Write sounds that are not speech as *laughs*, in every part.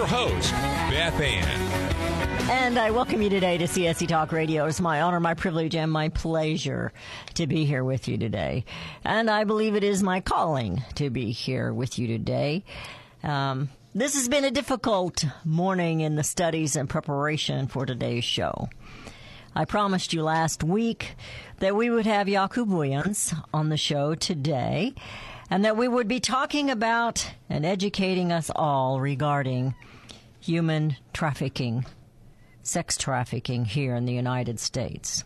Your host, Beth Ann. And I welcome you today to CSC Talk Radio. It's my honor, my privilege, and my pleasure to be here with you today. And I believe it is my calling to be here with you today. Um, this has been a difficult morning in the studies and preparation for today's show. I promised you last week that we would have Jaco Booyens on the show today and that we would be talking about and educating us all regarding human trafficking sex trafficking here in the United States.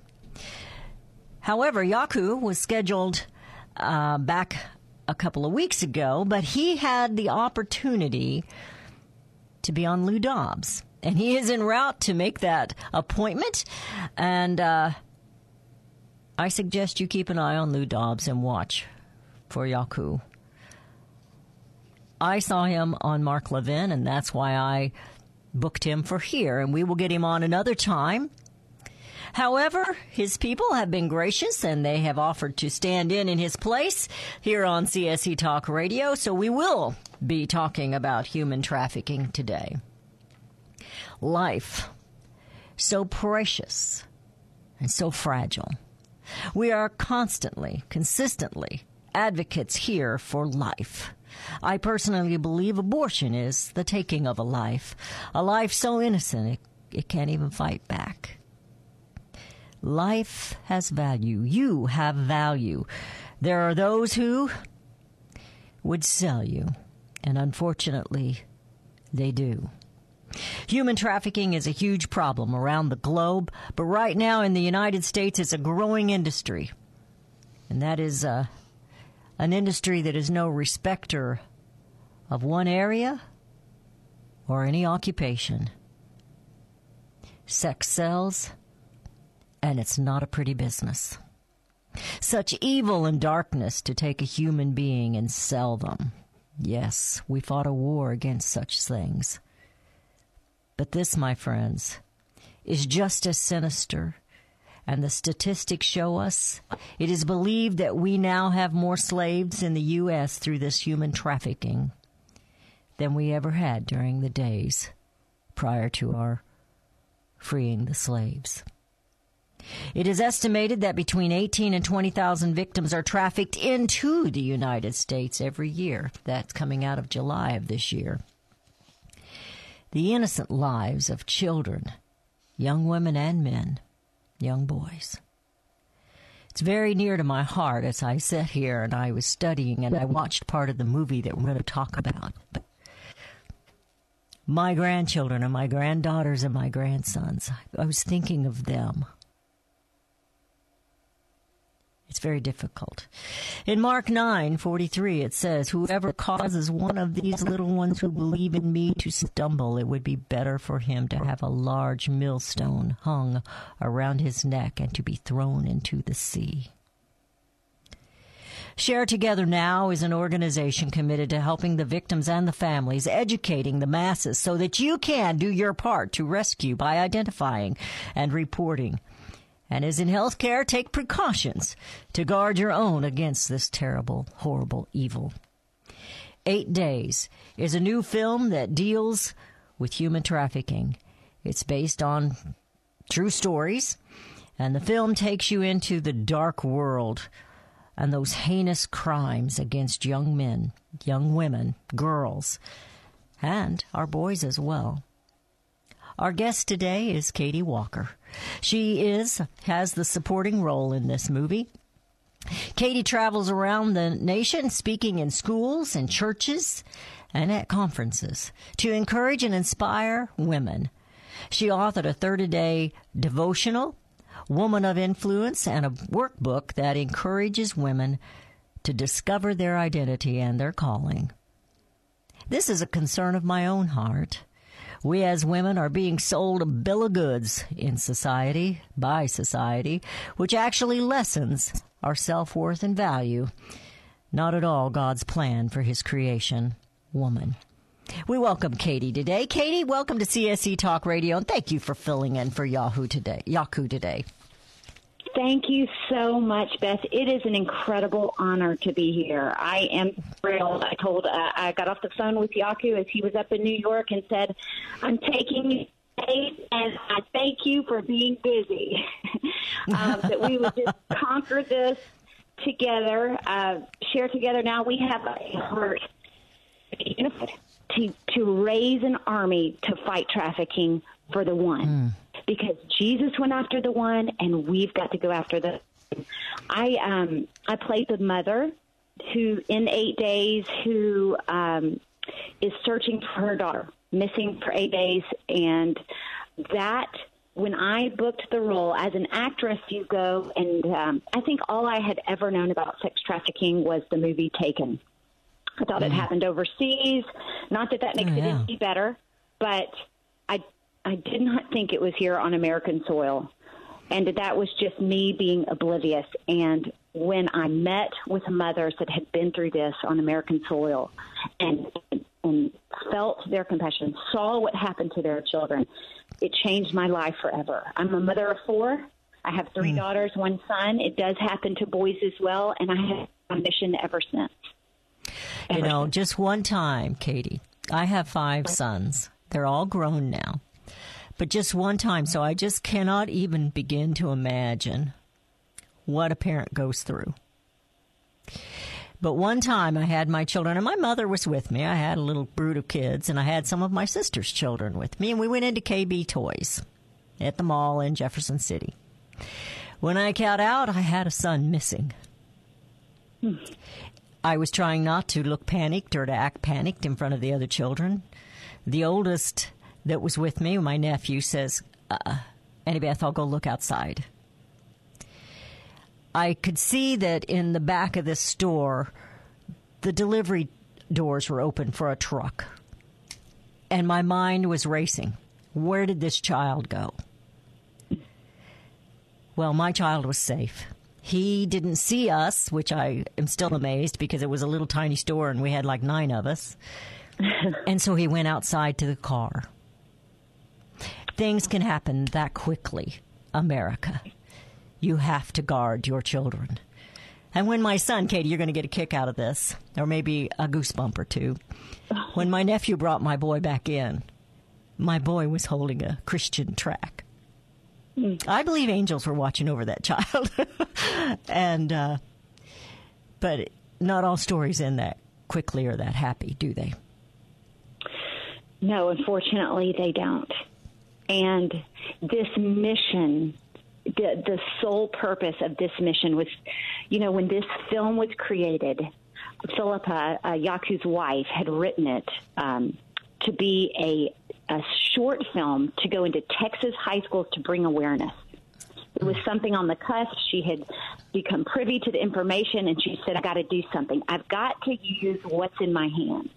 However, Jaco was scheduled uh, back a couple of weeks ago, but he had the opportunity to be on Lou Dobbs. And he is en route to make that appointment. And uh, I suggest you keep an eye on Lou Dobbs and watch for Jaco. I saw him on Mark Levin, and that's why I booked him for here, and we will get him on another time. However, his people have been gracious and they have offered to stand in in his place here on CSC Talk Radio, so we will be talking about human trafficking today. Life, so precious and so fragile. We are constantly, consistently advocates here for life. I personally believe abortion is the taking of a life, a life so innocent it, it can't even fight back. Life has value. You have value. There are those who would sell you, and unfortunately, they do. Human trafficking is a huge problem around the globe, but right now in the United States, it's a growing industry. And that is uh, an industry that is no respecter of one area or any occupation. Sex sells, and it's not a pretty business. Such evil and darkness to take a human being and sell them. Yes, we fought a war against such things. But this, my friends, is just as sinister and the statistics show us it is believed that we now have more slaves in the U.S. through this human trafficking than we ever had during the days prior to our freeing the slaves. It is estimated that between 18 and 20,000 victims are trafficked into the United States every year. That's coming out of July of this year. The innocent lives of children, young women and men, young boys. It's very near to my heart as I sat here and I was studying and I watched part of the movie that we're going to talk about. My grandchildren and my granddaughters and my grandsons, I was thinking of them. It's very difficult. In Mark 9:43 it says, "Whoever causes one of these little ones who believe in me to stumble, it would be better for him to have a large millstone hung around his neck and to be thrown into the sea." Share Together Now is an organization committed to helping the victims and the families, educating the masses so that you can do your part to rescue by identifying and reporting and as in healthcare, take precautions to guard your own against this terrible, horrible evil. Eight Days is a new film that deals with human trafficking. It's based on true stories, and the film takes you into the dark world and those heinous crimes against young men, young women, girls, and our boys as well. Our guest today is Katie Walker. She is has the supporting role in this movie. Katie travels around the nation speaking in schools and churches and at conferences to encourage and inspire women. She authored a 30 day devotional, Woman of Influence, and a workbook that encourages women to discover their identity and their calling. This is a concern of my own heart. We as women are being sold a bill of goods in society, by society, which actually lessens our self worth and value. Not at all God's plan for his creation, woman. We welcome Katie today. Katie, welcome to CSC Talk Radio, and thank you for filling in for Yahoo today. Jaco today. Thank you so much, Beth. It is an incredible honor to be here. I am thrilled. I told uh, I got off the phone with Jaco as he was up in New York and said, "I'm taking you." And I thank you for being busy. *laughs* um, that we would just conquer this together, uh, share together. Now we have a heart to to raise an army to fight trafficking for the one because Jesus went after the one and we've got to go after the I um I played the mother who in 8 days who um is searching for her daughter missing for 8 days and that when I booked the role as an actress, you go and um, I think all I had ever known about sex trafficking was the movie Taken. I thought it happened overseas. Not that that makes Oh, yeah. it any better, but I did not think it was here on American soil, and that was just me being oblivious. And when I met with mothers that had been through this on American soil, and and felt their compassion, saw what happened to their children, it changed my life forever. I'm a mother of four. I have three mm. daughters, one son. It does happen to boys as well, and I have a mission ever since. You know, just one time, Katie. I have five sons. They're all grown now. But just one time, so I just cannot even begin to imagine what a parent goes through. But one time I had my children, and my mother was with me. I had a little brood of kids, and I had some of my sister's children with me, and we went into KB Toys at the mall in Jefferson City. When I got out, I had a son missing. Hmm. I was trying not to look panicked or to act panicked in front of the other children. The oldest that was with me, my nephew, says, uh, Annie Beth, I'll go look outside. I could see that in the back of this store, the delivery doors were open for a truck. And my mind was racing. Where did this child go? Well, my child was safe. He didn't see us, which I am still amazed because it was a little tiny store and we had like nine of us. *laughs* and so he went outside to the car. Things can happen that quickly, America. You have to guard your children. And when my son, Katie, you're going to get a kick out of this, or maybe a goosebump or two. When my nephew brought my boy back in, my boy was holding a Christian track. I believe angels were watching over that child. *laughs* and, uh, but not all stories end that quickly or that happy, do they? No, unfortunately, they don't. And this mission, the, the sole purpose of this mission was, you know, when this film was created, Philippa, uh, Jaco's wife, had written it um, to be a, a short film to go into Texas high schools to bring awareness. It was something on the cusp. She had become privy to the information, and she said, "I got to do something. I've got to use what's in my hands."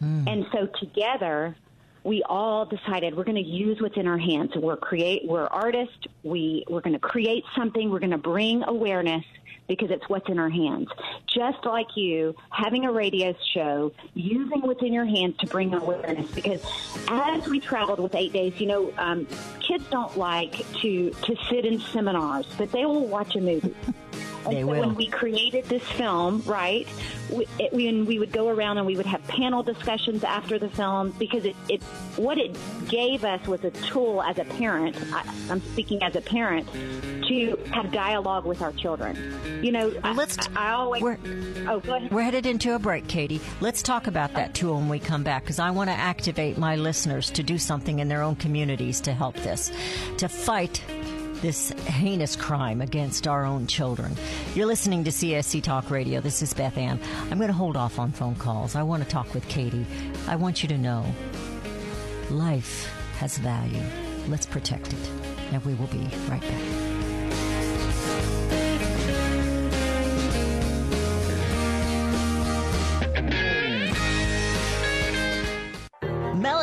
And so together, we all decided we're going to use what's in our hands. We're create, we're artists. We we're going to create something. We're going to bring awareness because it's what's in our hands. Just like you having a radio show, using what's in your hands to bring awareness. Because as we traveled with eight days, you know, um, kids don't like to to sit in seminars, but they will watch a movie. *laughs* And They so will. when we created this film, right, we, it, when we would go around and we would have panel discussions after the film because it, it what it gave us was a tool as a parent. I, I'm speaking as a parent to have dialogue with our children. You know, I, let's- I, I always. we're- oh, go ahead. We're headed into a break, Katie. Let's talk about that tool when we come back because I want to activate my listeners to do something in their own communities to help this, to fight this heinous crime against our own children. You're listening to CSC Talk Radio. This is Beth Ann. I'm going to hold off on phone calls. I want to talk with Katie. I want you to know life has value. Let's protect it. And we will be right back.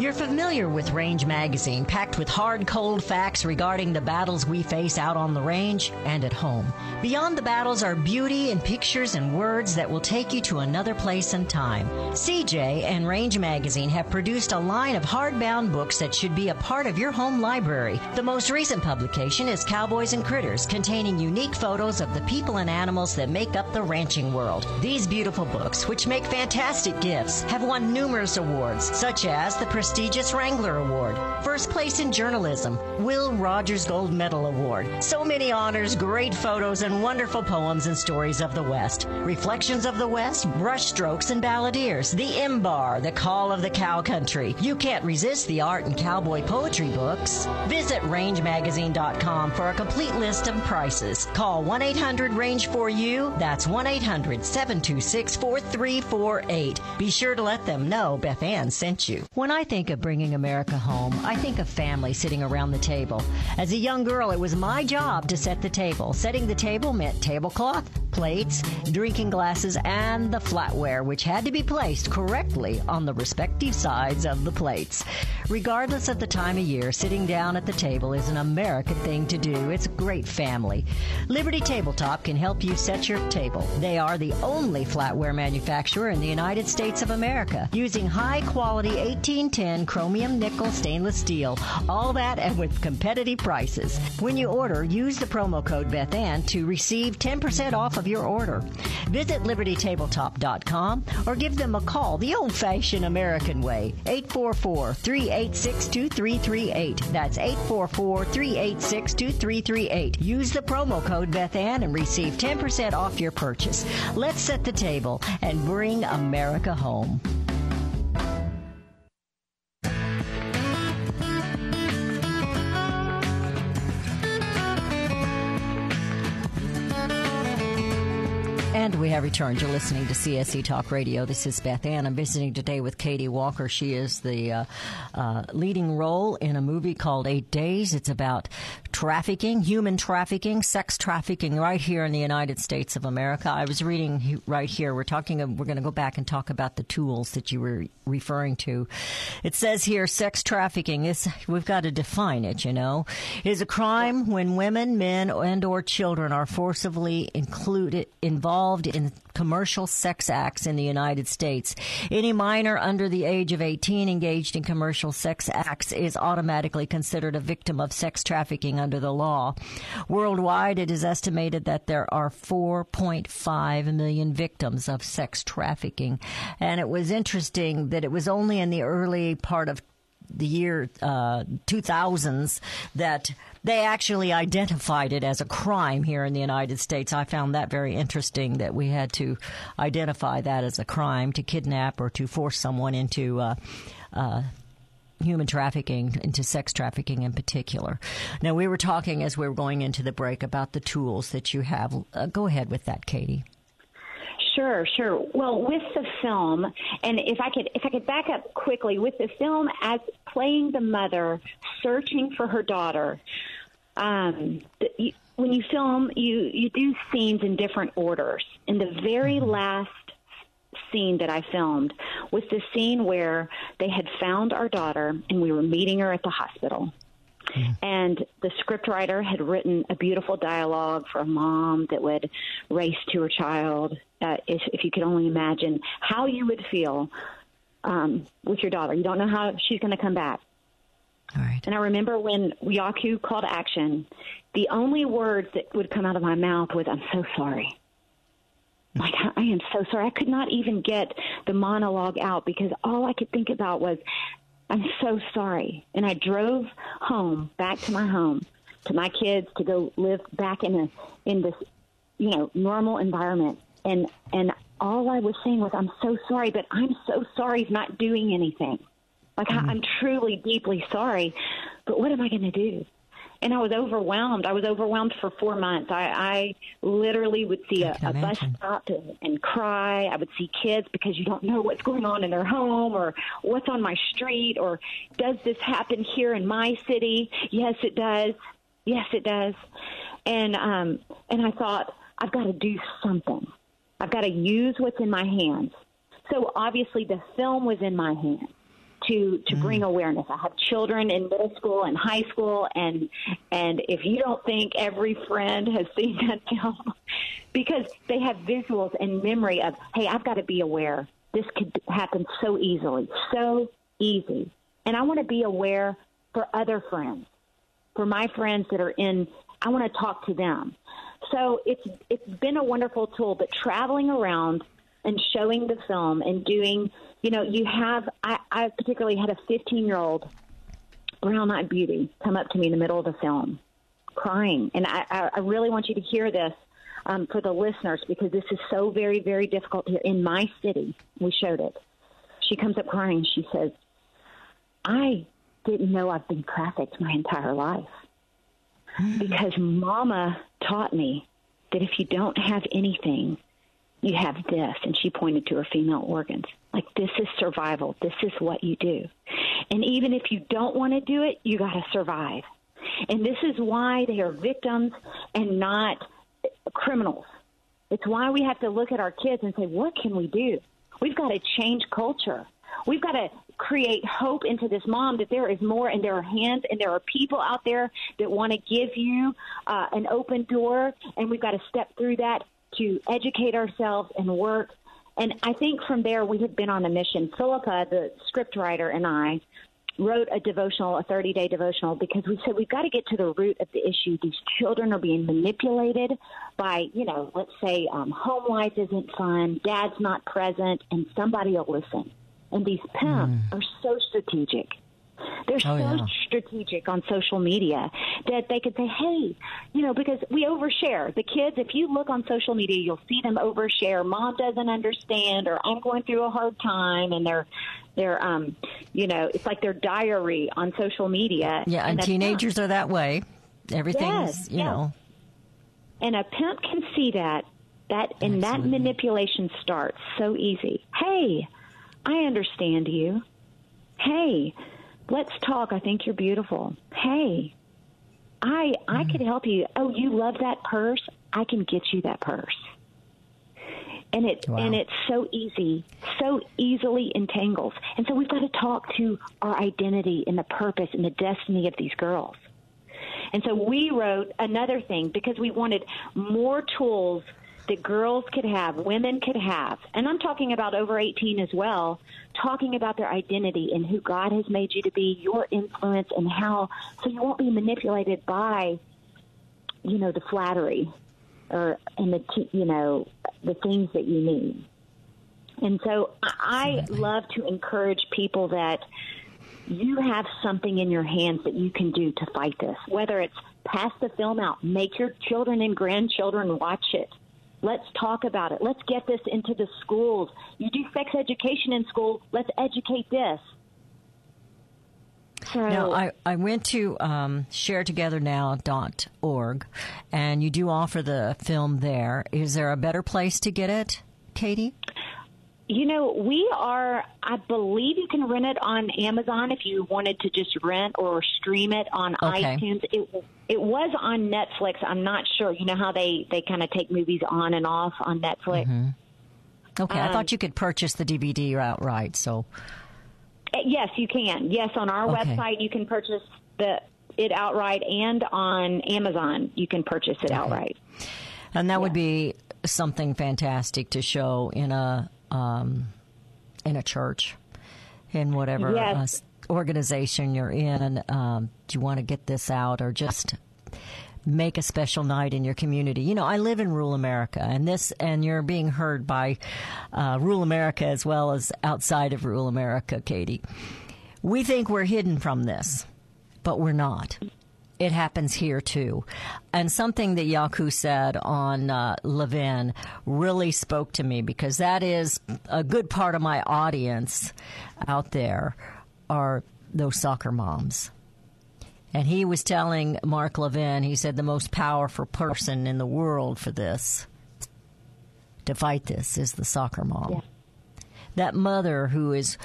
You're familiar with Range Magazine, packed with hard, cold facts regarding the battles we face out on the range and at home. Beyond the battles are beauty and pictures and words that will take you to another place and time. CJ and Range Magazine have produced a line of hardbound books that should be a part of your home library. The most recent publication is Cowboys and Critters, containing unique photos of the people and animals that make up the ranching world. These beautiful books, which make fantastic gifts, have won numerous awards, such as the prestigious Wrangler Award, First Place in Journalism, Will Rogers Gold Medal Award. So many honors, great photos, and wonderful poems and stories of the West. Reflections of the West, Brushstrokes and Balladeers, The Imbar, The Call of the Cow Country. You can't resist the art and cowboy poetry books. Visit rangemagazine.com for a complete list of prices. Call 1 800 Range for You. That's 1 800 726 4348. Be sure to let them know Beth Ann sent you. When I think of bringing America home, I think of family sitting around the table. As a young girl, it was my job to set the table. Setting the table meant tablecloth, plates, drinking glasses, and the flatware, which had to be placed correctly on the respective sides of the plates. Regardless of the time of year, sitting down at the table is an American thing to do. It's great family. Liberty Tabletop can help you set your table. They are the only flatware manufacturer in the United States of America, using high quality 1810 chromium nickel stainless steel. All that and with competitive prices. When you order, use the promo code Beth Ann to receive 10% off of your order. Visit libertytabletop.com or give them a call the old fashioned American way. 844 386 2338. That's 844 386 2338. Use the promo code Beth Ann and receive 10% off your purchase. Let's set the table and bring America home. And we have returned. You're listening to CSC Talk Radio. This is Beth Ann. I'm visiting today with Katie Walker. She is the uh, uh, leading role in a movie called Eight Days. It's about trafficking, human trafficking, sex trafficking right here in the United States of America. I was reading right here. We're talking. We're going to go back and talk about the tools that you were referring to. It says here, sex trafficking is. We've got to define it. You know, it is a crime when women, men, and or children are forcibly included involved in commercial sex acts in the United States. Any minor under the age of 18 engaged in commercial sex acts is automatically considered a victim of sex trafficking under the law. Worldwide, it is estimated that there are 4.5 million victims of sex trafficking. And it was interesting that it was only in the early part of the year uh, 2000s that they actually identified it as a crime here in the United States. I found that very interesting that we had to identify that as a crime to kidnap or to force someone into. Uh, uh, Human trafficking, into sex trafficking in particular. Now, we were talking as we were going into the break about the tools that you have. Uh, go ahead with that, Katie. Sure, sure. Well, with the film, and if I could, if I could back up quickly, with the film as playing the mother searching for her daughter, um, the, you, when you film, you you do scenes in different orders. In the very last scene that I filmed was the scene where they had found our daughter and we were meeting her at the hospital. And the scriptwriter had written a beautiful dialogue for a mom that would race to her child. Uh, if, if you could only imagine how you would feel um, with your daughter. You don't know how she's going to come back. All right. And I remember when Jaco called action, the only words that would come out of my mouth was, I'm so sorry. Like, I am so sorry. I could not even get the monologue out because all I could think about was, I'm so sorry. And I drove home, back to my home, to my kids to go live back in a, in this, you know, normal environment. And, and all I was saying was, I'm so sorry, but I'm so sorry he's not doing anything. Like, I, mm-hmm. I'm truly, deeply sorry, but what am I going to do? And I was overwhelmed. I was overwhelmed for four months. I, I literally would see a, a bus stop and, and cry. I would see kids because you don't know what's going on in their home or what's on my street or does this happen here in my city? Yes, it does. Yes, it does. And um, and I thought I've got to do something. I've got to use what's in my hands. So obviously the film was in my hands to to mm. bring awareness. I have children in middle school and high school and and if you don't think every friend has seen that *laughs* film because they have visuals and memory of hey, I've got to be aware. This could happen so easily. So easy. And I want to be aware for other friends. For my friends that are in I want to talk to them. So it's it's been a wonderful tool, but traveling around and showing the film and doing, you know, you have, I, I particularly had a 15 year old brown eyed beauty come up to me in the middle of the film crying. And I, I, really want you to hear this um, for the listeners because this is so very, very difficult here. In my city, we showed it. She comes up crying. She says, I didn't know I've been trafficked my entire life because mama taught me that if you don't have anything, you have this. And she pointed to her female organs. Like, this is survival. This is what you do. And even if you don't want to do it, you got to survive. And this is why they are victims and not criminals. It's why we have to look at our kids and say, what can we do? We've got to change culture. We've got to create hope into this mom that there is more in their hands and there are people out there that want to give you uh, an open door and we've got to step through that to educate ourselves and work. And I think from there we have been on a mission. Philippa, the scriptwriter, and I wrote a devotional, a 30 day devotional, because we said we've got to get to the root of the issue. These children are being manipulated by, you know, let's say um, home life isn't fun, dad's not present, and somebody will listen. And these pimps are so strategic. They're Oh, so yeah. strategic on social media that they could say, hey, you know, because we overshare. The kids, if you look on social media, you'll see them overshare. Mom doesn't understand, or I'm going through a hard time, and they're, they're, um, you know, it's like their diary on social media. Yeah, and a teenagers are that way. Everything's, Yes, you yes. know. and a pimp can see that that and that manipulation starts so easy hey i understand you hey let's talk. I think you're beautiful. Hey i i Mm. could help you. Oh you love that purse? I can get you that purse. And it Wow. and it's so easy so easily entangles. And so we've got to talk to our identity and the purpose and the destiny of these girls. And so we wrote another thing because we wanted more tools that girls could have, women could have, and I'm talking about over 18 as well, talking about their identity and who God has made you to be, your influence, and how, so you won't be manipulated by, you know, the flattery or, and the, you know, the things that you need. And so I I love to encourage people that you have something in your hands that you can do to fight this. Whether it's pass the film out, make your children and grandchildren watch it. Let's talk about it. Let's get this into the schools. You do sex education in school. Let's educate this. So, Now, I, I went to um, sharetogethernow.org, and you do offer the film there. Is there a better place to get it, Katie? You know, we are, I believe you can rent it on Amazon if you wanted to just rent or stream it on Okay. iTunes. It, it was on Netflix. I'm not sure. You know how they, they kind of take movies on and off on Netflix? Okay, I Um, thought you could purchase the DVD outright. So, Uh, Yes, you can. Yes, on our Okay. website you can purchase the it outright, and on Amazon you can purchase it outright. and that would be something fantastic to show in a um, in a church. in whatever Yes. uh, organization you're in. Um, do you want to get this out or just make a special night in your community? You know, I live in rural America, and this, and you're being heard by uh, rural America as well as outside of rural America, Katie. We think we're hidden from this, but we're not. It happens here too. And something that Jaco said on uh, Levin really spoke to me because that is a good part of my audience out there are those soccer moms. And he was telling Mark Levin, he said the most powerful person in the world for this, to fight this, is the soccer mom. That mother who is,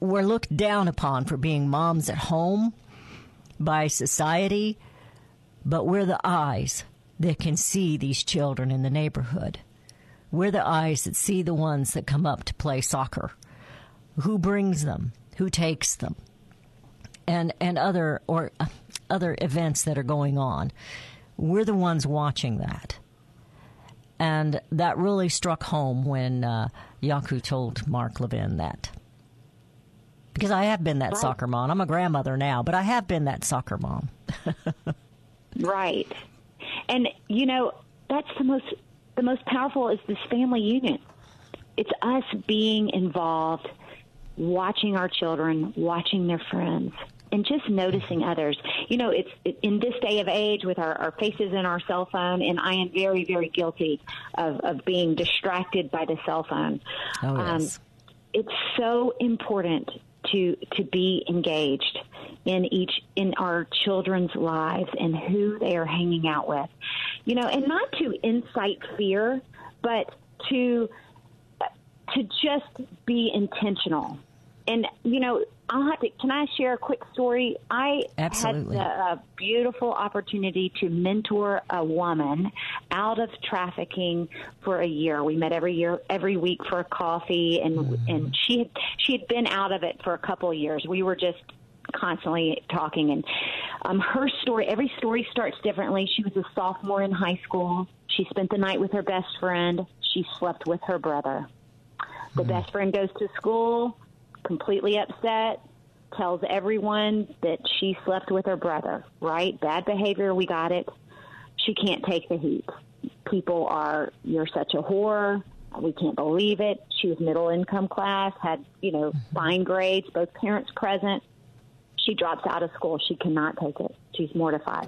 we're looked down upon for being moms at home by society, but we're the eyes that can see these children in the neighborhood. We're the eyes that see the ones that come up to play soccer. Who brings them? Who takes them? And and other or other events that are going on. We're the ones watching that. And that really struck home when uh, Jaco told Mark Levin that because I have been that soccer mom. I'm a grandmother now, but I have been that soccer mom. *laughs* Right. And you know, that's the most the most powerful is this family unit. It's us being involved, watching our children, watching their friends, and just noticing others. You know, it's it, in this day of age with our, our faces in our cell phone, and I am very, very guilty of, of being distracted by the cell phone. Oh Um, yes. it's so important to to be engaged in each in our children's lives and who they are hanging out with. You know and not to incite fear but to to just be intentional. And you know I'll have to, can I share a quick story? I Absolutely. had a, a uh, beautiful opportunity to mentor a woman out of trafficking for a year. We met every year, every week for a coffee, and hmm. and she had she had been out of it for a couple of years. We were just constantly talking, and um, her story. Every story starts differently. She was a sophomore in high school. She spent the night with her best friend. She slept with her brother. The hmm. best friend goes to school, completely upset, tells everyone that she slept with her brother, right? Bad behavior, we got it. She can't take the heat. People are, you're such a whore. We can't believe it. She was middle income class, had, you know, mm-hmm. fine grades, both parents present. She drops out of school. She cannot take it. She's mortified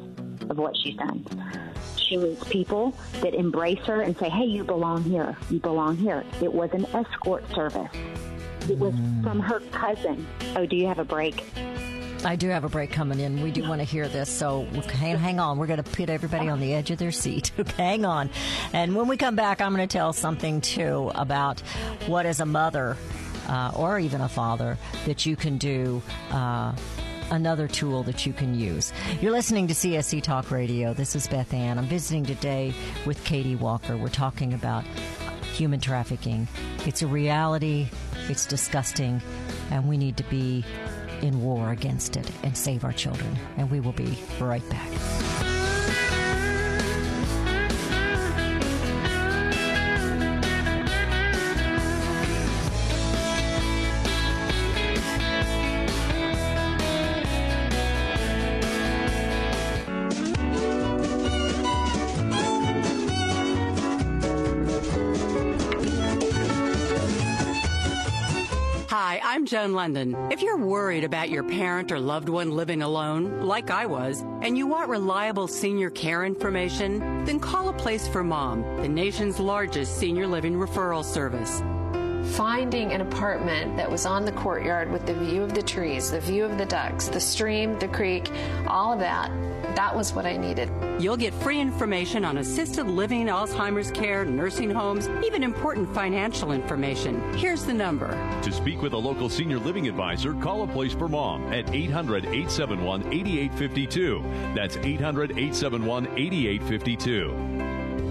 of what she's done. She meets people that embrace her and say, hey, you belong here. You belong here. It was an escort service. It was from her cousin. Oh, do you have a break? I do have a break coming in. We do want to hear this, so hang, hang on. We're going to put everybody on the edge of their seat. *laughs* Hang on. And when we come back, I'm going to tell something too about what, as a mother uh, or even a father, that you can do. Uh, Another tool that you can use. You're listening to CSC Talk Radio. This is Beth Ann. I'm visiting today with Katie Walker. We're talking about human trafficking. It's a reality, it's disgusting, and we need to be in war against it and save our children. And we will be right back. Joan Lunden. If you're worried about your parent or loved one living alone, like I was, and you want reliable senior care information, then call a place for mom, the nation's largest senior living referral service. finding an apartment that was on the courtyard with the view of the trees, the view of the ducks, the stream, the creek, all of that, that was what I needed. You'll get free information on assisted living, Alzheimer's care, nursing homes, even important financial information. Here's the number To speak with a local senior living advisor, call a place for mom at 800 871 8852. That's 800 871 8852.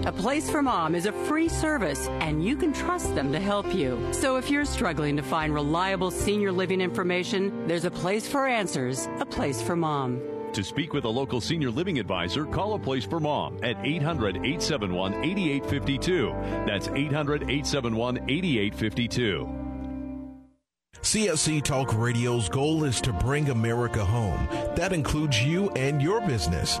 A Place for Mom is a free service, and you can trust them to help you. So if you're struggling to find reliable senior living information, there's a place for answers, a place for mom. To speak with a local senior living advisor, call a place for mom at 800 871 8852. That's 800 871 8852. CSC Talk Radio's goal is to bring America home. That includes you and your business.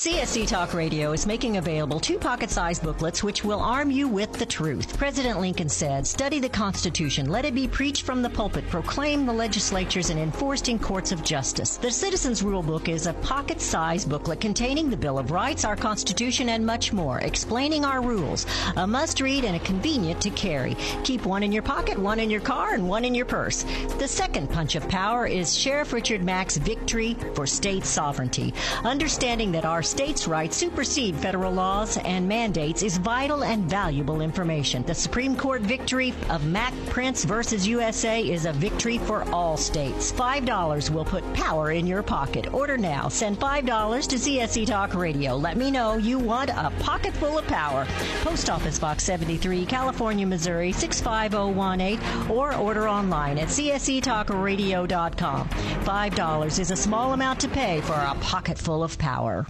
CSC Talk Radio is making available two pocket sized booklets which will arm you with the truth. President Lincoln said, Study the Constitution, let it be preached from the pulpit, proclaimed the legislatures, and enforced in courts of justice. The Citizens Rule Book is a pocket sized booklet containing the Bill of Rights, our Constitution, and much more, explaining our rules. A must read and a convenient to carry. Keep one in your pocket, one in your car, and one in your purse. The second punch of power is Sheriff Richard Mack's Victory for State Sovereignty. Understanding that our states' rights supersede federal laws and mandates is vital and valuable information. The Supreme Court victory of Mack Printz versus USA is a victory for all states. $5 will put power in your pocket. Order now. Send $5 to CSC Talk Radio. Let me know you want a pocket full of power. Post Office Box 73, California, Missouri 65018 or order online at csctalkradio.com. $5 is a small amount to pay for a pocket full of power.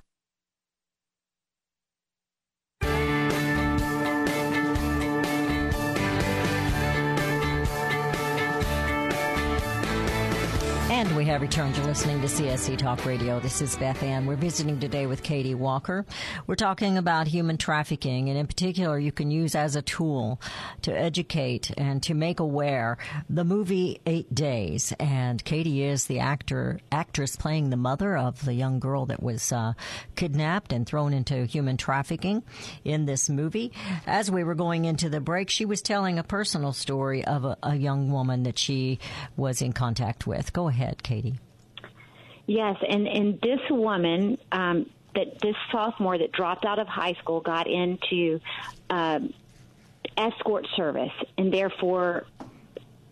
And we have returned to listening to CSC Talk Radio. This is Beth Ann. We're visiting today with Katie Walker. We're talking about human trafficking, and in particular, you can use as a tool to educate and to make aware the movie Eight Days. And Katie is the actor, actress playing the mother of the young girl that was uh, kidnapped and thrown into human trafficking in this movie. As we were going into the break, she was telling a personal story of a, a young woman that she was in contact with. Go ahead, Katie. Yes, and and this woman, um, that this sophomore that dropped out of high school got into um, escort service, and therefore.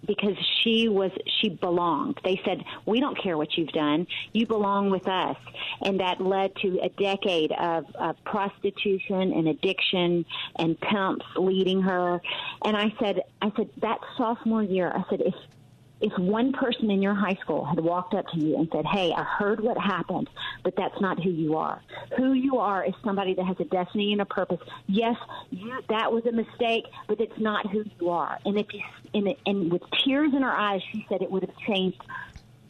Because she was, she belonged. They said, "We don't care what you've done. You belong with us," and that led to a decade of, of prostitution and addiction and pimps leading her. And I said, "I said that sophomore year, I said if if one person in your high school had walked up to you and said, Hey, I heard what happened, but that's not who you are. Who you are is somebody that has a destiny and a purpose. Yes, you, that was a mistake, but it's not who you are. And if you, and, and with tears in her eyes, she said it would have changed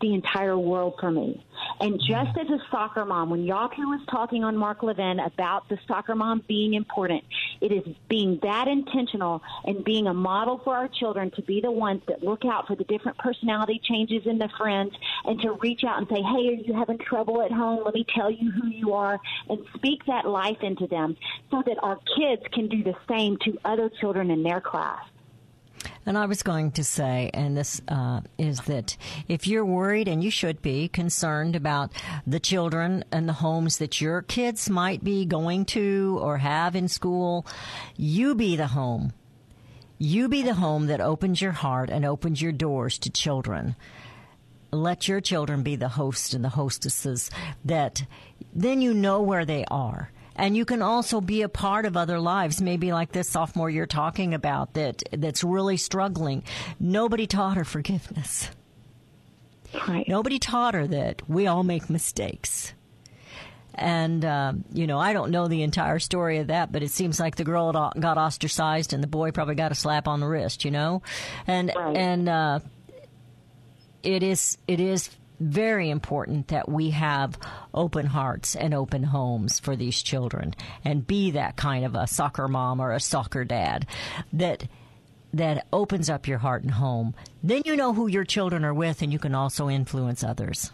the entire world for me. And just mm. as a soccer mom, when Jaco was talking on Mark Levin about the soccer mom being important, it is being that intentional and being a model for our children to be the ones that look out for the different personality changes in the friends and to reach out and say, hey, are you having trouble at home? Let me tell you who you are and speak that life into them so that our kids can do the same to other children in their class. And I was going to say, and this uh, is that if you're worried, and you should be concerned about the children and the homes that your kids might be going to or have in school, you be the home. You be the home that opens your heart and opens your doors to children. Let your children be the hosts and the hostesses that then you know where they are and you can also be a part of other lives maybe like this sophomore you're talking about that that's really struggling nobody taught her forgiveness Right. nobody taught her that we all make mistakes and um, you know i don't know the entire story of that but it seems like the girl got got ostracized and the boy probably got a slap on the wrist you know and Right. and uh, it is it is very important that we have open hearts and open homes for these children and be that kind of a soccer mom or a soccer dad that that opens up your heart and home then you know who your children are with and you can also influence others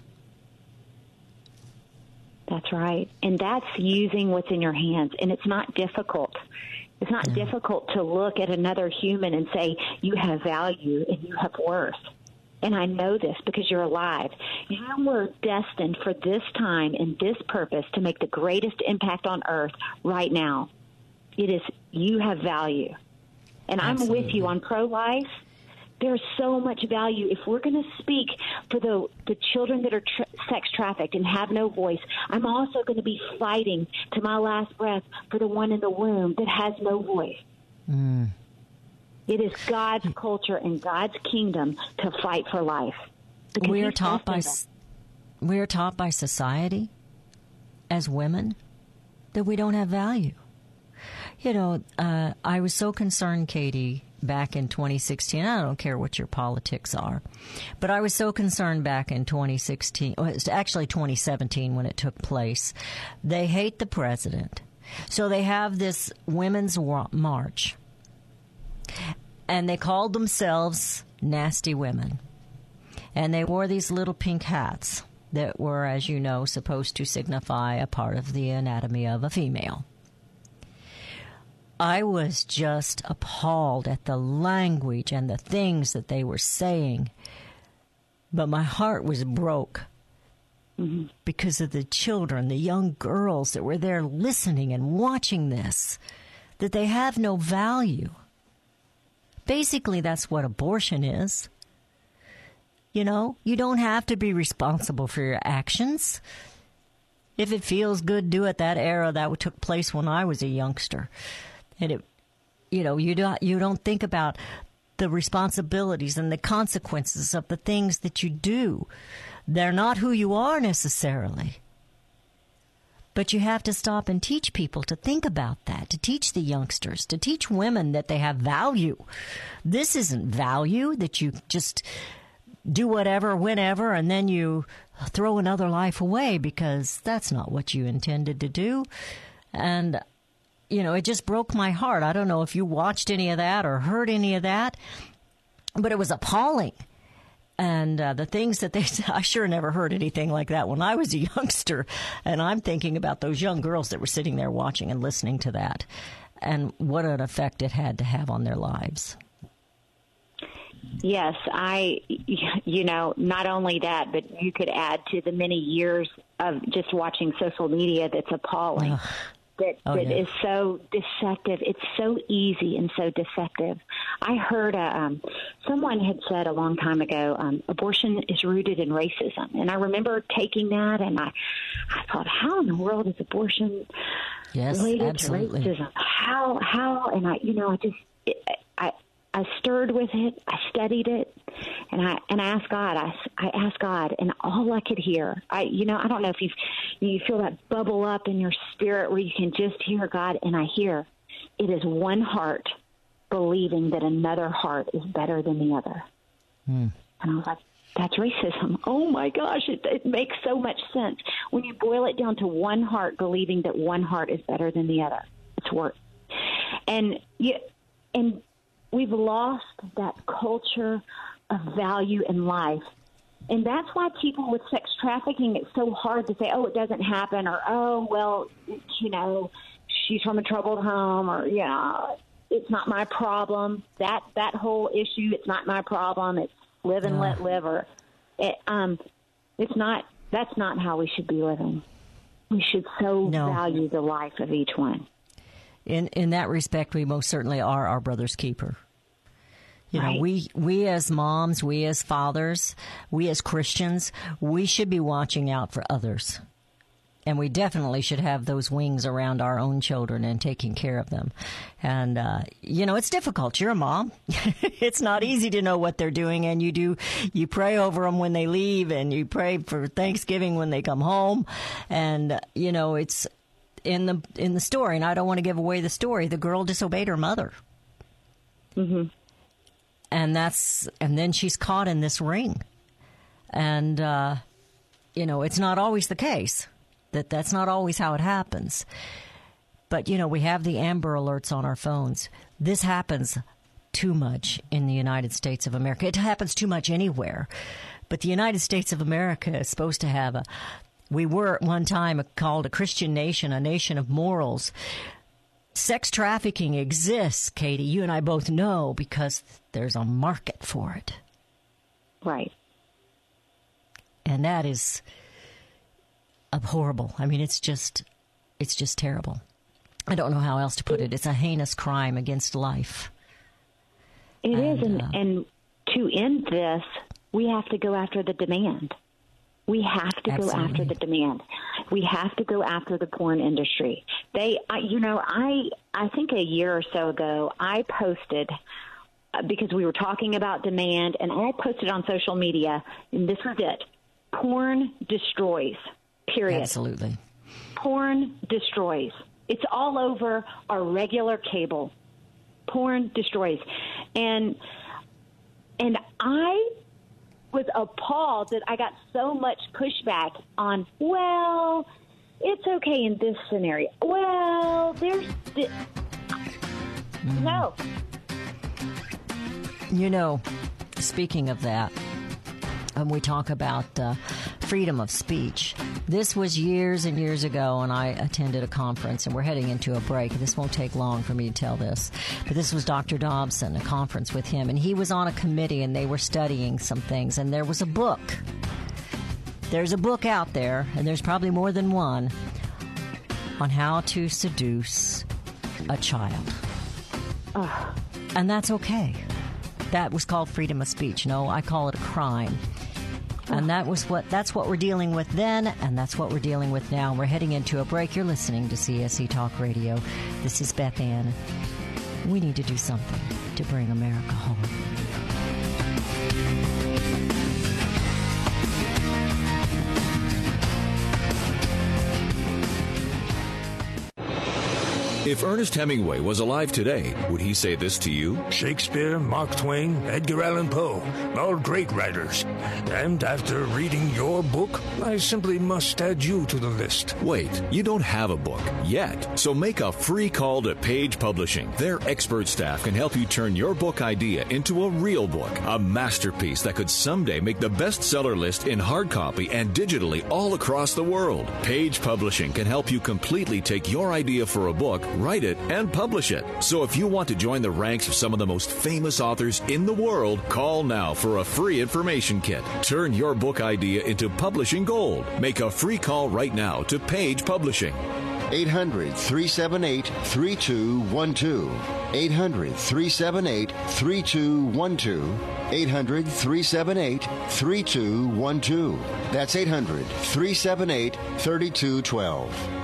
That's right. And that's using what's in your hands. And it's not difficult. It's not difficult to look at another human and say, you have value and you have worth. And I know this because you're alive. You were destined for this time and this purpose to make the greatest impact on earth right now. It is, you have value. And I'm with you on pro life. There's so much value. If we're going to speak for the, the children that are tra- sex trafficked and have no voice, I'm also going to be fighting to my last breath for the one in the womb that has no voice. Mm. It is God's culture and God's kingdom to fight for life. We are taught by we are taught by society as women that we don't have value. You know, uh, I was so concerned, Katie, back in 2016. I don't care what your politics are, but I was so concerned back in 2016. Well, it's actually 2017 when it took place. They hate the president, so they have this women's march, and they called themselves nasty women and they wore these little pink hats that were, as you know, supposed to signify a part of the anatomy of a female. I was just appalled at the language and the things that they were saying, but my heart was broke mm-hmm. because of the children, the young girls that were there listening and watching this, that they have no value. Basically, that's what abortion is. You know, you don't have to be responsible for your actions. If it feels good, do it. That era that took place when I was a youngster, and it, you know, you don't you don't think about the responsibilities and the consequences of the things that you do. They're not who you are necessarily. But you have to stop and teach people to think about that, to teach the youngsters, to teach women that they have value. This isn't value that you just do whatever, whenever, and then you throw another life away because that's not what you intended to do. And, you know, it just broke my heart. I don't know if you watched any of that or heard any of that, but it was appalling. And uh, the things that they *laughs* said, I sure never heard anything like that when I was a *laughs* youngster. And I'm thinking about those young girls that were sitting there watching and listening to that and what an effect it had to have on their lives. Yes, I, *laughs* you know, not only that, but you could add to the many years of just watching social media that's appalling. That, Oh, that yeah. is so deceptive. It's so easy and so deceptive. I heard uh, um, someone had said a long time ago, um, abortion is rooted in racism, and I remember taking that, and I, I thought, how in the world is abortion Yes, related absolutely. to racism? How, how? And I, you know, I just, it, I, I stirred with it. I studied it, and I and I asked God. I, I asked God, and all I could hear, I, you know, I don't know if you you feel that bubble up in your spirit where you can just hear God, and I hear, it is one heart believing that another heart is better than the other. Hmm. And I was like, that's racism. Oh my gosh, it, it makes so much sense. When you boil it down to one heart believing that one heart is better than the other, it's work. And you, and we've lost that culture of value in life. And that's why people with sex trafficking, it's so hard to say, oh, it doesn't happen, or oh, well, you know, she's from a troubled home, or, you know, it's not my problem. That that whole issue, it's not my problem. It's live and let live, or it, um, it's not. That's not how we should be living. We should so No. value the life of each one. in in that respect, we most certainly are our brother's keeper. You know, Right. we we as moms, we as fathers, we as Christians, we should be watching out for others. And we definitely should have those wings around our own children and taking care of them. And, uh, you know, it's difficult. You're a mom. *laughs* it's not easy to know what they're doing. And you do, you pray over them when they leave and you pray for Thanksgiving when they come home. And, uh, you know, it's in the, in the story. And I don't want to give away the story. The girl disobeyed her mother. Mm-hmm. And that's, and then she's caught in this ring. And, uh, you know, it's not always the case that that's not always how it happens. But, you know, we have the Amber Alerts on our phones. This happens too much in the United States of America. It happens too much anywhere. But the United States of America is supposed to have a, we were at one time called a Christian nation, a nation of morals. Sex trafficking exists, Katie. You and I both know because there's a market for it. Right. And that is horrible. I mean, it's just, it's just terrible. I don't know how else to put it. It's a heinous crime against life. It is, And, and, uh, and to end this, we have to go after the demand. We have to go after the demand. We have to go after the porn industry. They, I, you know, I, I think a year or so ago, I posted uh, because we were talking about demand, and I posted on social media, and this was it: porn destroys. Period Absolutely. porn destroys. It's all over our regular cable. Porn destroys. And and I was appalled that I got so much pushback on well, it's okay in this scenario. Well, there's no. You know, speaking of that, and we talk about uh, freedom of speech. This was years and years ago, and I attended a conference, and we're heading into a break. This won't take long for me to tell this, but this was Dr. Dobson, a conference with him, and he was on a committee, and they were studying some things, and there was a book. There's a book out there, and there's probably more than one, on how to seduce a child. And that's okay. That was called freedom of speech. No, I call it a crime. And that was what that's what we're dealing with then, and that's what we're dealing with now. We're heading into a break. You're listening to CSC Talk Radio. This is Beth Ann. We need to do something to bring America home. If Ernest Hemingway was alive today, would he say this to you? Shakespeare, Mark Twain, Edgar Allan Poe, all great writers. And after reading your book, I simply must add you to the list. Wait, you don't have a book yet. So make a free call to Page Publishing. Their expert staff can help you turn your book idea into a real book, a masterpiece that could someday make the bestseller list in hard copy and digitally all across the world. Page Publishing can help you completely take your idea for a book, write it, and publish it. So if you want to join the ranks of some of the most famous authors in the world, call now for a free information kit. Turn your book idea into publishing gold. Make a free call right now to Page Publishing. 800 378 3212. 800 378 3212. 800 378 3212. That's 800 378 3212.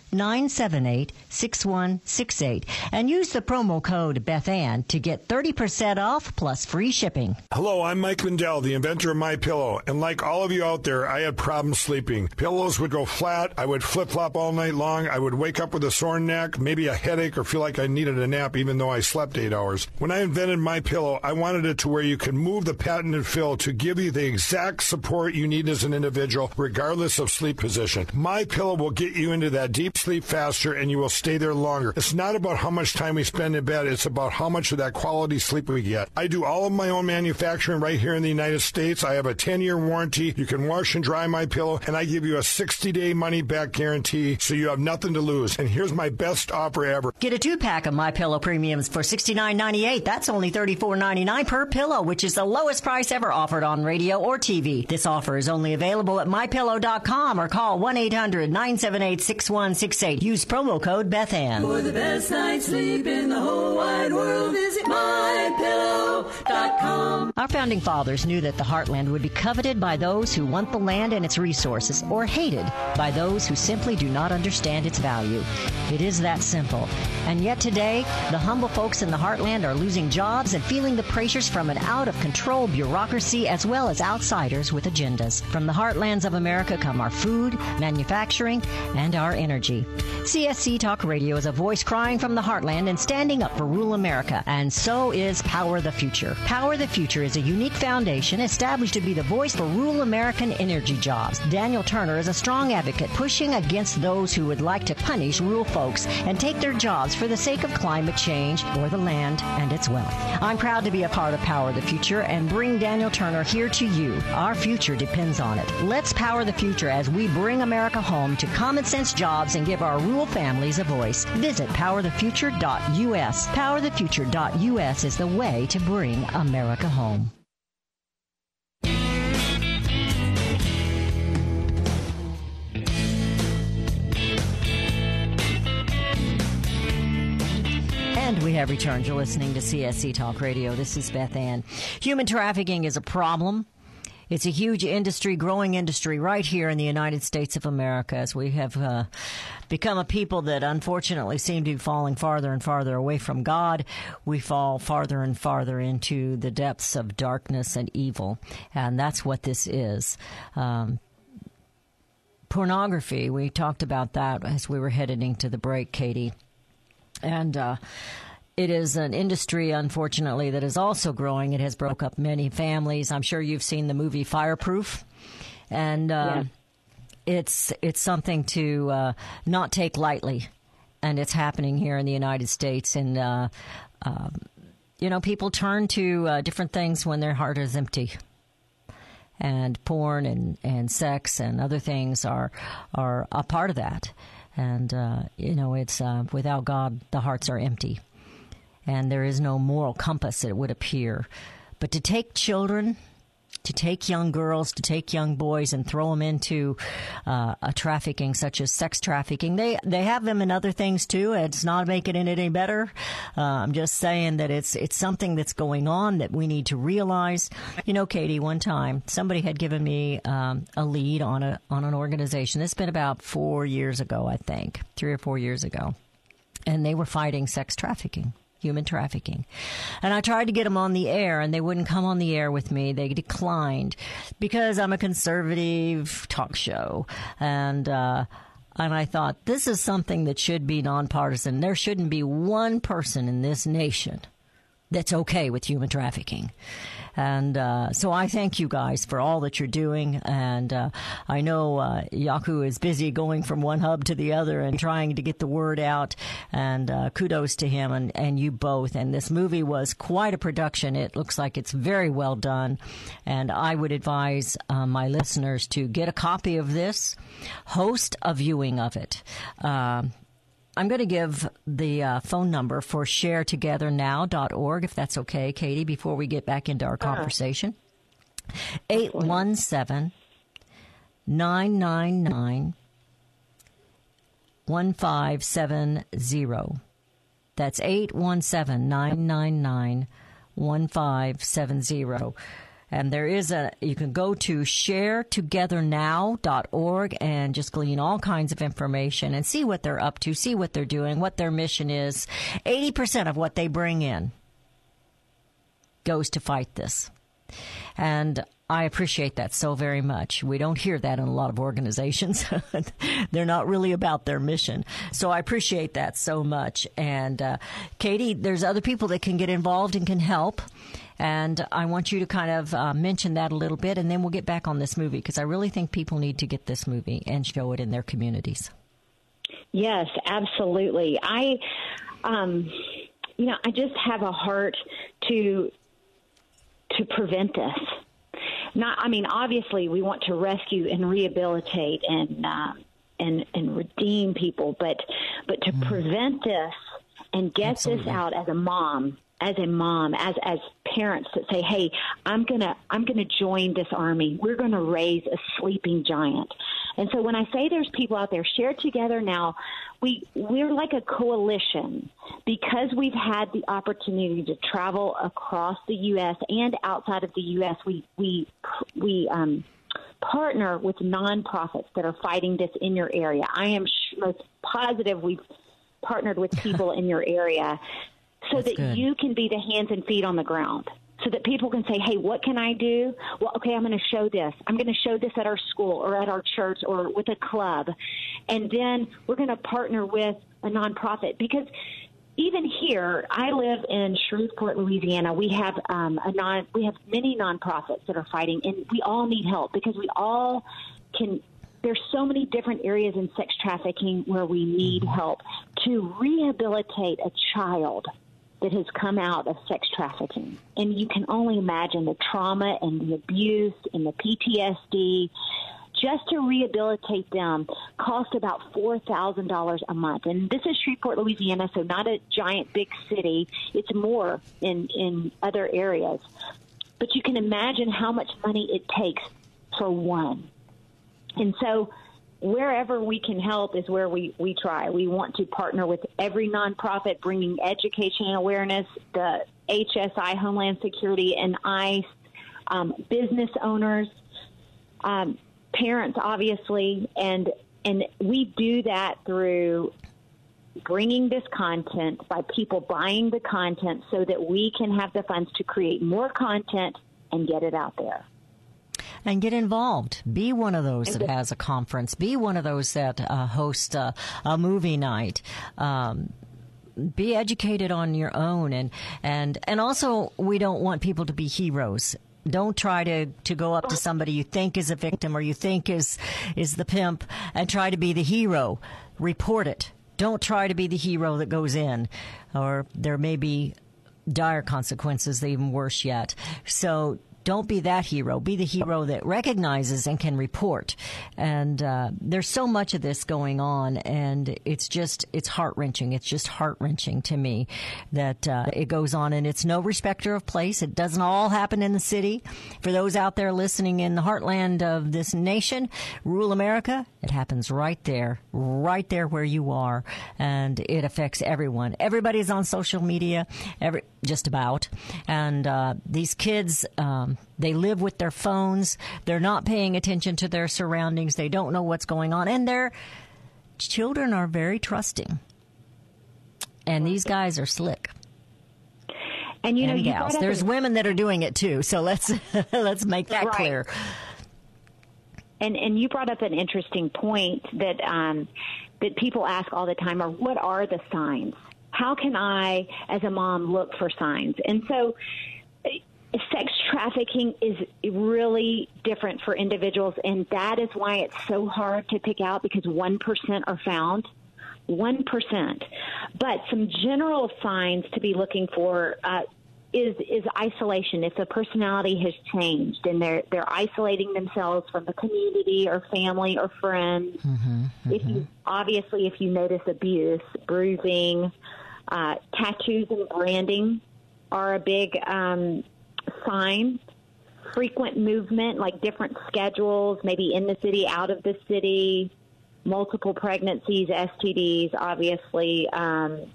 978 6168 and use the promo code BethAnn to get 30% off plus free shipping. Hello, I'm Mike Lindell, the inventor of My Pillow, and like all of you out there, I had problems sleeping. Pillows would go flat, I would flip flop all night long, I would wake up with a sore neck, maybe a headache, or feel like I needed a nap even though I slept eight hours. When I invented My Pillow, I wanted it to where you could move the patented fill to give you the exact support you need as an individual, regardless of sleep position. My Pillow will get you into that deep sleep faster and you will stay there longer. It's not about how much time we spend in bed, it's about how much of that quality sleep we get. I do all of my own manufacturing right here in the United States. I have a 10 year warranty. You can wash and dry my pillow, and I give you a 60 day money back guarantee so you have nothing to lose. And here's my best offer ever. Get a two pack of My Pillow premiums for $69.98. That's only $34.99 per pillow, which is the lowest price ever offered on radio or TV. This offer is only available at mypillow.com or call 1 800 978 6168. Use promo code BethAnn. For the best night's sleep in the whole wide world, visit mypillow.com. Our founding fathers knew that the heartland would be coveted by those who want the land and its resources, or hated by those who simply do not understand its value. It is that simple. And yet today, the humble folks in the heartland are losing jobs and feeling the pressures from an out of control bureaucracy as well as outsiders with agendas. From the heartlands of America come our food, manufacturing, and our energy. CSC Talk Radio is a voice crying from the heartland and standing up for rural America, and so is Power the Future. Power the Future is a unique foundation established to be the voice for rural American energy jobs. Daniel Turner is a strong advocate pushing against those who would like to punish rural folks and take their jobs for the sake of climate change or the land and its wealth. I'm proud to be a part of Power the Future and bring Daniel Turner here to you. Our future depends on it. Let's power the future as we bring America home to common sense jobs and give our rural families a voice. Visit powerthefuture.us. Powerthefuture.us is the way to bring America home. And we have returned. You're listening to CSC Talk Radio. This is Beth Ann. Human trafficking is a problem. It's a huge industry, growing industry right here in the United States of America as we have uh, become a people that unfortunately seem to be falling farther and farther away from God. We fall farther and farther into the depths of darkness and evil. And that's what this is. Um, pornography, we talked about that as we were heading to the break, Katie. And uh, it is an industry, unfortunately, that is also growing. It has broke up many families. I'm sure you've seen the movie Fireproof, and uh, it's it's something to uh, not take lightly, and it's happening here in the United States. And uh, um, you know, people turn to uh, different things when their heart is empty. And porn and, and sex and other things are are a part of that and uh, you know it's uh, without God the hearts are empty, and there is no moral compass. It would appear, but to take children, to take young girls, to take young boys, and throw them into uh, a trafficking such as sex trafficking, they they have them in other things too. It's not making it any better. Uh, I'm just saying that it's it's something that's going on that we need to realize. You know, Katie, one time somebody had given me um, a lead on a on an organization. It's been about four years ago, I think, three or four years ago, and they were fighting sex trafficking. Human trafficking. And I tried to get them on the air and they wouldn't come on the air with me. They declined because I'm a conservative talk show. And, uh, and I thought this is something that should be nonpartisan. There shouldn't be one person in this nation that's okay with human trafficking. And uh, so I thank you guys for all that you're doing. And uh, I know uh, Jaco is busy going from one hub to the other and trying to get the word out. And uh, kudos to him and, and you both. And this movie was quite a production. It looks like it's very well done. And I would advise uh, my listeners to get a copy of this, host a viewing of it. Um, I'm going to give the uh, phone number for sharetogethernow.org, if that's okay, Katie, before we get back into our conversation. 817 999 1570. That's 817 999 1570. And there is a, you can go to sharetogethernow.org and just glean all kinds of information and see what they're up to, see what they're doing, what their mission is. 80% of what they bring in goes to fight this. And I appreciate that so very much. We don't hear that in a lot of organizations. *laughs* They're not really about their mission. So I appreciate that so much. And uh, Katie, there's other people that can get involved and can help. And I want you to kind of uh, mention that a little bit, and then we'll get back on this movie because I really think people need to get this movie and show it in their communities. Yes, absolutely. I, um, you know, I just have a heart to to prevent this. Not, I mean, obviously, we want to rescue and rehabilitate and uh, and and redeem people, but but to prevent this and get this out as a mom as a mom as as parents that say hey i'm going to i'm to join this army. We're going to raise a sleeping giant. And so when i say there's people out there share together now we we're like a coalition. Because we've had the opportunity to travel across the us and outside of the us we we we um partner with nonprofits that are fighting this in your area. I am sh- most positive we've partnered with *laughs* people in your area so That's that good. you can be the hands and feet on the ground. So that people can say, hey, what can I do? Well, okay, I'm going to show this. I'm going to show this at our school or at our church or with a club. And then we're going to partner with a nonprofit because even here, I live in Shreveport, Louisiana. We have um, a non, we have many nonprofits that are fighting, and we all need help because we all can. There's so many different areas in sex trafficking where we need help to rehabilitate a child that has come out of sex trafficking. And you can only imagine the trauma and the abuse and the PTSD. Just to rehabilitate them cost about four thousand dollars a month, and this is Shreveport, Louisiana, so not a giant big city. It's more in in other areas, but you can imagine how much money it takes for one. And so wherever we can help is where we, we try. We want to partner with every nonprofit bringing education and awareness, the HSI, Homeland Security, and ICE, um, business owners, um, parents, obviously, and and we do that through bringing this content by people buying the content so that we can have the funds to create more content and get it out there. And get involved. Be one of those that has a conference. Be one of those that uh, host a, a movie night. Um, be educated on your own, and and and also we don't want people to be heroes. Don't try to, to go up to somebody you think is a victim or you think is is the pimp and try to be the hero. Report it. Don't try to be the hero that goes in, or there may be dire consequences, even worse yet. So don't be that hero. Be the hero that recognizes and can report. And uh, there's so much of this going on, and it's just it's heart wrenching. It's just heart wrenching to me that uh, it goes on, and it's no respecter of place. It doesn't all happen in the city. For those out there listening in the heartland of this nation, rural America, it happens right there, right there where you are, and it affects everyone. Everybody's on social media, every just about, and uh, these kids. Um, they live with their phones. They're not paying attention to their surroundings. They don't know what's going on, and their children are very trusting. And these guys are slick. And you know, and gals. up There's women that are doing it too. So let's *laughs* let's make that Right. clear. And and you brought up an interesting point that um, that people ask all the time: are what are the signs? How can I, as a mom, look for signs? And so, sex trafficking is really different for individuals, and that is why it's so hard to pick out because one percent are found. One percent, but some general signs to be looking for uh, is is isolation. If the personality has changed and they're they're isolating themselves from the community or family or friends. If you obviously if you notice abuse, bruising, uh, tattoos and branding are a big um, sign. Frequent movement, like different schedules, maybe in the city, out of the city, multiple pregnancies, STDs, obviously. Um,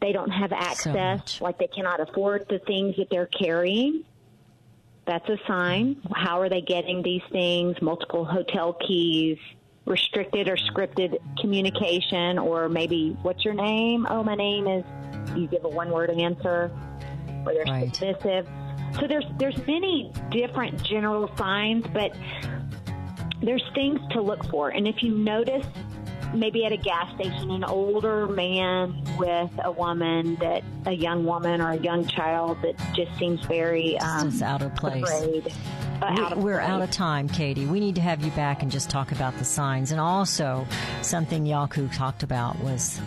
they don't have access, like they cannot afford the things that they're carrying. That's a sign. How are they getting these things? Multiple hotel keys, restricted or scripted communication, or maybe, what's your name? Oh, my name is, you give a one word answer, or they're Right. submissive. So there's, there's many different general signs, but there's things to look for. And if you notice, maybe at a gas station, an older man with a woman that a young woman or a young child that just seems very um, Just out of place. afraid. Uh, out of we're place. out of time, Katie. We need to have you back and just talk about the signs. And also, something Jaco talked about was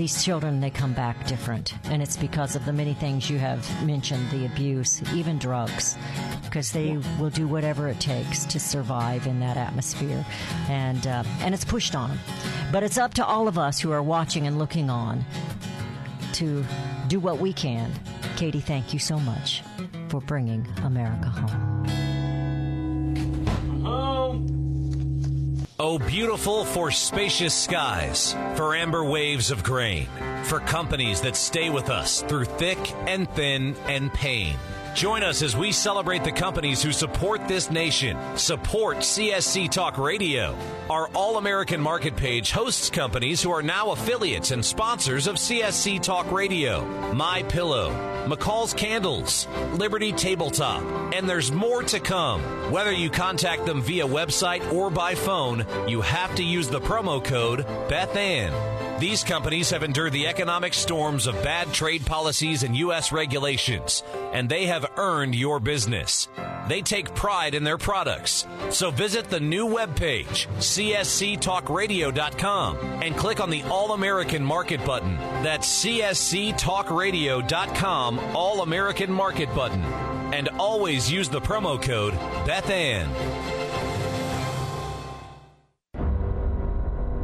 these children, they come back different. And it's because of the many things you have mentioned the abuse, even drugs, because they will do whatever it takes to survive in that atmosphere. And, uh, and it's pushed on them. But it's up to all of us who are watching and looking on to do what we can. Katie, thank you so much for bringing America home. Oh, beautiful for spacious skies, for amber waves of grain, for companies that stay with us through thick and thin and pain. Join us as we celebrate the companies who support this nation. Support CSC Talk Radio. Our All American Market page hosts companies who are now affiliates and sponsors of CSC Talk Radio. My Pillow, McCall's Candles, Liberty Tabletop, and there's more to come. Whether you contact them via website or by phone, you have to use the promo code BethAnn. These companies have endured the economic storms of bad trade policies and U.S. regulations, and they have earned your business. They take pride in their products. So visit the new webpage, csctalkradio.com, and click on the All American Market button. That's csctalkradio.com, All American Market button. And always use the promo code BethAnn.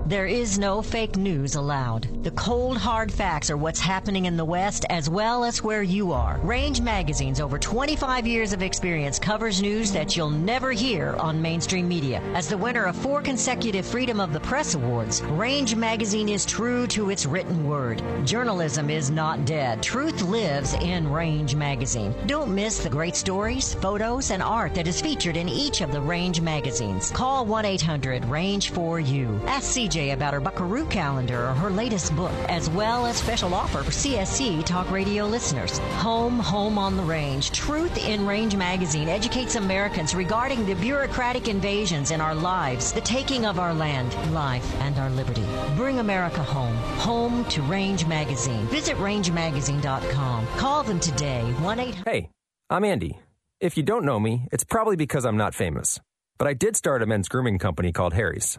There is no fake news allowed. The cold, hard facts are what's happening in the West as well as where you are. Range Magazine's over 25 years of experience covers news that you'll never hear on mainstream media. As the winner of four consecutive Freedom of the Press Awards, Range Magazine is true to its written word. Journalism is not dead. Truth lives in Range Magazine. Don't miss the great stories, photos, and art that is featured in each of the Range magazines. Call 1 800 Range for You. Ask CJ about her Buckaroo calendar or her latest book, as well as special offer for CSC Talk Radio listeners. Home, Home on the Range. Truth in Range magazine educates Americans regarding the bureaucratic invasions in our lives, the taking of our land, life, and our liberty. Bring America home. Home to Range Magazine. Visit rangemagazine.com. Call them today. 1 800 Hey, I'm Andy. If you don't know me, it's probably because I'm not famous. But I did start a men's grooming company called Harry's.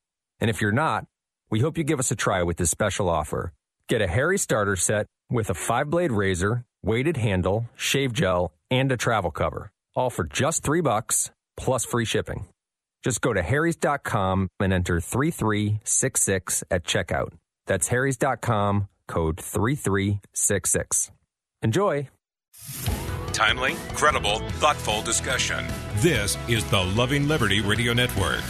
And if you're not, we hope you give us a try with this special offer. Get a Harry starter set with a five blade razor, weighted handle, shave gel, and a travel cover, all for just three bucks plus free shipping. Just go to harrys.com and enter 3366 at checkout. That's harrys.com, code 3366. Enjoy! Timely, credible, thoughtful discussion. This is the Loving Liberty Radio Network.